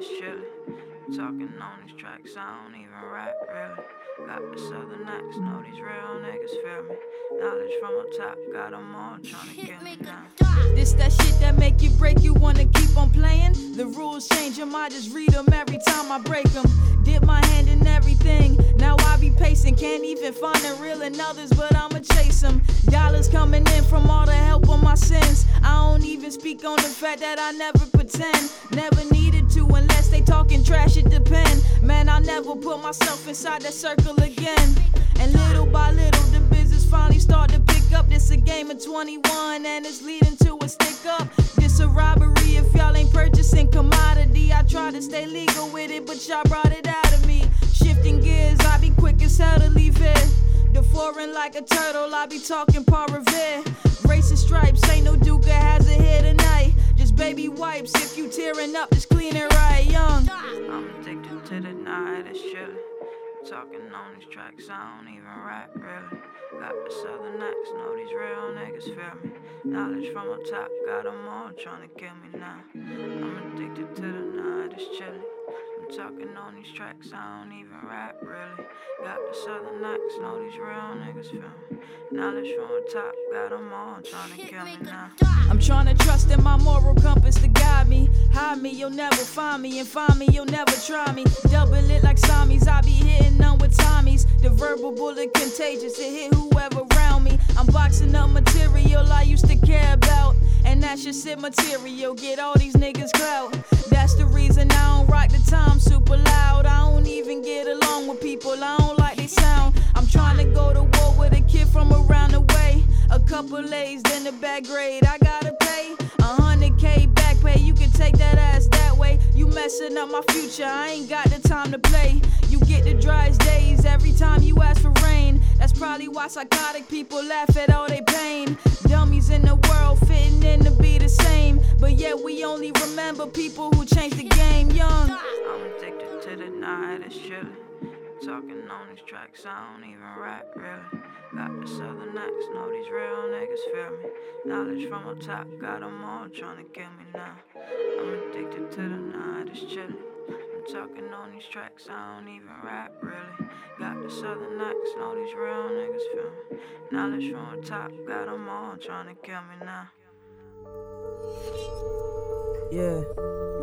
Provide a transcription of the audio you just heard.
chilly. Talking on these tracks, I don't even rap really. Got the southern accent, know these real niggas feel me. Knowledge from on top, got them all trying to get me now. This that shit that make you break, you wanna keep on playing? The rules change them, I just read them every time I break in others, but I'ma chase them. Dollars coming in from all the help on my sins. I don't even speak on the fact that I never pretend. Never needed to unless they talking trash, it depend. Man, I never put myself inside that circle again. And little by little, the business finally start to pick up. This a game of 21 and it's leading to a stick up. This a robbery if y'all ain't purchasing commodity. I try to stay legal with it, but y'all brought it out of me. Shifting gears, I be quick as hell. Like a turtle, I be talking Paul Revere. Racing stripes, ain't no Duca has it here tonight. Just baby wipes, if you tearing up, just clean it right, young. I'm addicted to the night, it's chilly. Talking on these tracks, I don't even rap really. Got the southern accent, know these real niggas feel me. Knowledge from on top, got them all trying to kill me now. I'm addicted to the night, it's chilly. I'm talking on these tracks, I don't even rap really. Got the southern accent, know these real niggas feel me. Knowledge from on top, got them all trying to kill me now. I'm trying to trust in my moral compass to guide me. Hide me, you'll never find me, and find me, you'll never try me. Double it like Samis, I be hitting them with Tommies. The verbal bullet contagious, it hit whoever around me. I'm boxing up material I used to care about. And that's just it material, get all these niggas clout. That's the reason I don't rock the time super loud. I don't even get along with people, I don't like they sound. I'm trying to go to war with a kid from around the way. A couple A's, then the bad grade. I gotta pay a hundred K back pay. You can take that ass that. You messing up my future. I ain't got the time to play. You get the driest days every time you ask for rain. That's probably why psychotic people laugh at all they pain. Dummies in the world fitting in to be the same. But yet we only remember people who changed the game young. I'm addicted to the night, it's chilly. Talking on these tracks, I don't even rap really. Got the southern accent, know these real niggas feel me. Knowledge from on top, got them all trying to kill me now. I'm addicted on these tracks, I don't even rap really. Got the southern accent, know these real niggas feel me. Knowledge from on top, got them all trying to kill me now. Yeah.